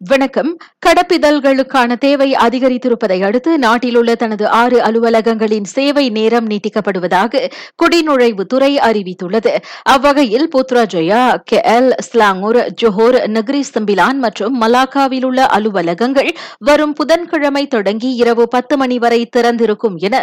வணக்கம். கடப்பிதழ்களுக்கான தேவை அதிகரித்திருப்பதை அடுத்து நாட்டில் உள்ள தனது ஆறு அலுவலகங்களின் சேவை நேரம் நீட்டிக்கப்படுவதாக குடிநுழைவுத்துறை அறிவித்துள்ளது. அவ்வகையில் Putrajaya K L Selangor Johor Negeri Sembilan மற்றும் மலாக்காவில் உள்ள அலுவலகங்கள் வரும் புதன்கிழமை தொடங்கி இரவு பத்து மணி வரை திறந்திருக்கும் என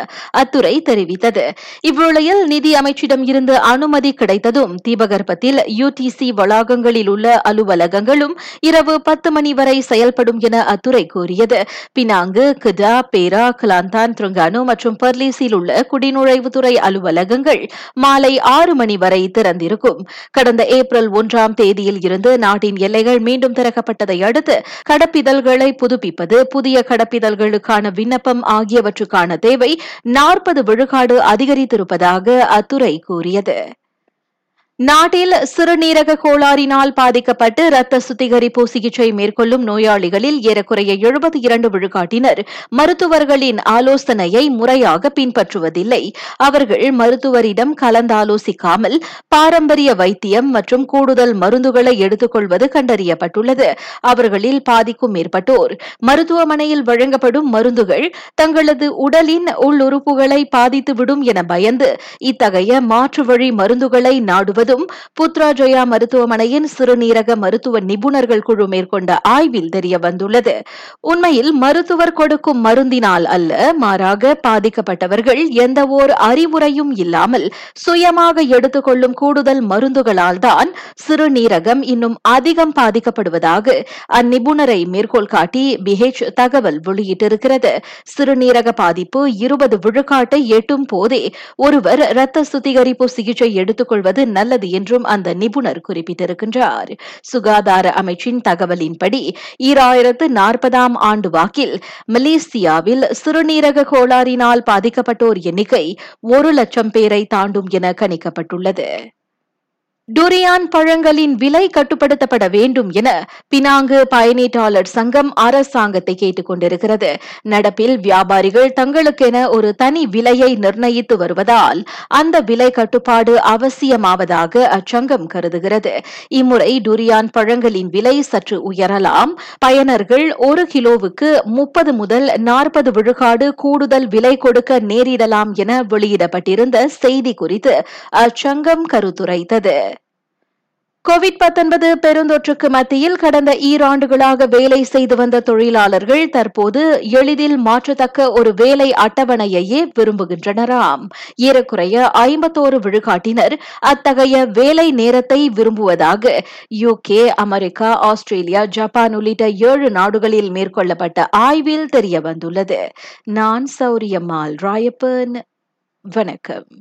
அத்துறை தெரிவித்தது. இவ்வேளையில் நிதி அமைச்சிடம் இருந்து அனுமதி கிடைத்ததும் தீபகற்பத்தில் யுடிசி வளாகங்களில் உள்ள அலுவலகங்களும் இரவு பத்து மணி வரை செயல்படும் என அத்துறை கூறியது. பினாங்கு கிடா பேரா கிளாந்தான் திருங்கானு மற்றும் பர்லீஸில் உள்ள குடிநுழைவுத்துறை அலுவலகங்கள் மாலை ஆறு மணி வரை திறந்திருக்கும். கடந்த ஏப்ரல் ஒன்றாம் தேதியில் இருந்து நாட்டின் எல்லைகள் மீண்டும் திறக்கப்பட்டதை அடுத்து கடப்பிதழ்களை புதுப்பிப்பது புதிய கடப்பிதழ்களுக்கான விண்ணப்பம் ஆகியவற்றுக்கான தேவை நாற்பது விழுக்காடு அதிகரித்திருப்பதாக அத்துறை கூறியது. நாட்டில் சிறுநீரக கோளாறினால் பாதிக்கப்பட்டு ரத்த சுத்திகரிப்பு சிகிச்சை மேற்கொள்ளும் நோயாளிகளில் ஏறக்குறைய எழுபத்தி இரண்டு விழுக்காட்டினர். மருத்துவர்களின் ஆலோசனையை முறையாக பின்பற்றுவதில்லை. அவர்கள் மருத்துவரிடம் கலந்தாலோசிக்காமல் பாரம்பரிய வைத்தியம் மற்றும் கூடுதல் மருந்துகளை எடுத்துக்கொள்வது கண்டறியப்பட்டுள்ளது. அவர்களில் பாதிக்கும் மேற்பட்டோர் மருத்துவமனையில் வழங்கப்படும் மருந்துகள் தங்களது உடலின் உள்ளுறுப்புகளை பாதித்துவிடும் என பயந்து இத்தகைய மாற்று வழி மருந்துகளை நாடுவது முழுவதும் புத்ராஜயா மருத்துவமனையின் சிறுநீரக மருத்துவ நிபுணர்கள் குழு மேற்கொண்ட ஆய்வில் தெரிய வந்துள்ளது உண்மையில் மருத்துவர் கொடுக்கும் மருந்தினால் அல்ல மாறாக பாதிக்கப்பட்டவர்கள் எந்தவோர் அறிவுரையும் இல்லாமல் சுயமாக எடுத்துக்கொள்ளும் கூடுதல் மருந்துகளால் தான் சிறுநீரகம் இன்னும் அதிகம் பாதிக்கப்படுவதாக அந்நிபுணரை மேற்கோள் காட்டி பிஹெச் தகவல் வெளியிட்டிருக்கிறது. சிறுநீரக பாதிப்பு இருபது விழுக்காட்டை எட்டும் போதே ஒருவர் இரத்த சுத்திகரிப்பு சிகிச்சை எடுத்துக்கொள்வது நல்ல நல்லது என்றும் அந்த நிபுணர் குறிப்பிட்டிருக்கின்றார். சுகாதார அமைச்சின் தகவலின்படி ஈராயிரத்து நாற்பதாம் ஆண்டு வாக்கில் மலேசியாவில் சிறுநீரக கோளாறினால் பாதிக்கப்பட்டோர் எண்ணிக்கை ஒரு லட்சம் பேரை தாண்டும் என கணிக்கப்பட்டுள்ளது. டுரியான் பழங்களின் விலை கட்டுப்படுத்தப்பட வேண்டும் என பினாங்கு பயணீட்டாளர் சங்கம் அரசாங்கத்தை கேட்டுக் கொண்டிருக்கிறது. நடப்பில் வியாபாரிகள் தங்களுக்கென ஒரு தனி விலையை நிர்ணயித்து வருவதால் அந்த விலை கட்டுப்பாடு அவசியமாவதாக அச்சங்கம் கருதுகிறது. இம்முறை டுரியான் பழங்களின் விலை சற்று உயரலாம். பயனர்கள் ஒரு கிலோவுக்கு முப்பது முதல் நாற்பது விழுக்காடு கூடுதல் விலை கொடுக்க நேரிடலாம் என வெளியிடப்பட்டிருந்த செய்தி குறித்து அச்சங்கம் கருத்துரைத்தது. கோவிட் பெருந்தொற்றுக்கு மத்தியில் கடந்த ஈராண்டுகளாக வேலை செய்து வந்த தொழிலாளர்கள் தற்போது எளிதில் மாற்றத்தக்க ஒரு வேலை அட்டவணையையே விரும்புகின்றனராம். ஏறக்குறைய ஐம்பத்தோரு விழுக்காட்டினர் அத்தகைய வேலை நேரத்தை விரும்புவதாக யுகே அமெரிக்கா ஆஸ்திரேலியா ஜப்பான் உள்ளிட்ட ஏழு நாடுகளில் மேற்கொள்ளப்பட்ட ஆய்வில் தெரியவந்துள்ளது. நான் சௌரியம்மாள் ராயப்பன். வணக்கம்.